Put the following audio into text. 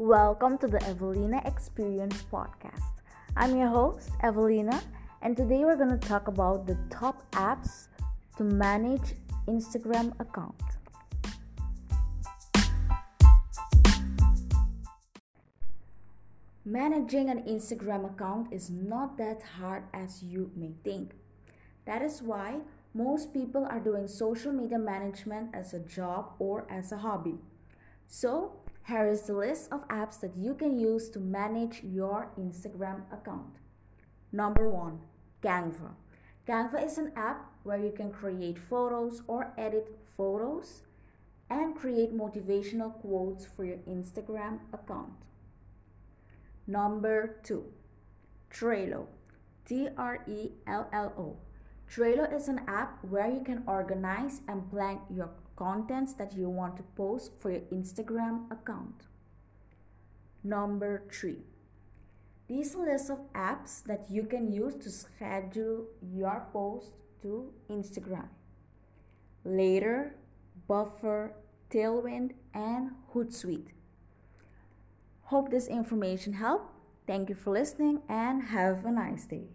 Welcome to the Evelina Experience Podcast. I'm your host, Evelina, and today we're going to talk about the top apps to manage Instagram account. Managing an Instagram account is not that hard as you may think. That is why most people are doing social media management as a job or as a hobby. So, here is the list of apps that you can use to manage your Instagram account. Number one, Canva. Canva is an app where you can create photos or edit photos and create motivational quotes for your Instagram account. Number two, Trello. T R E L L O. Trello is an app where you can organize and plan your contents that you want to post for your Instagram account. Number three, these list of apps that you can use to schedule your post to Instagram. Later, Buffer, Tailwind, and Hootsuite. Hope this information helped. Thank you for listening and have a nice day.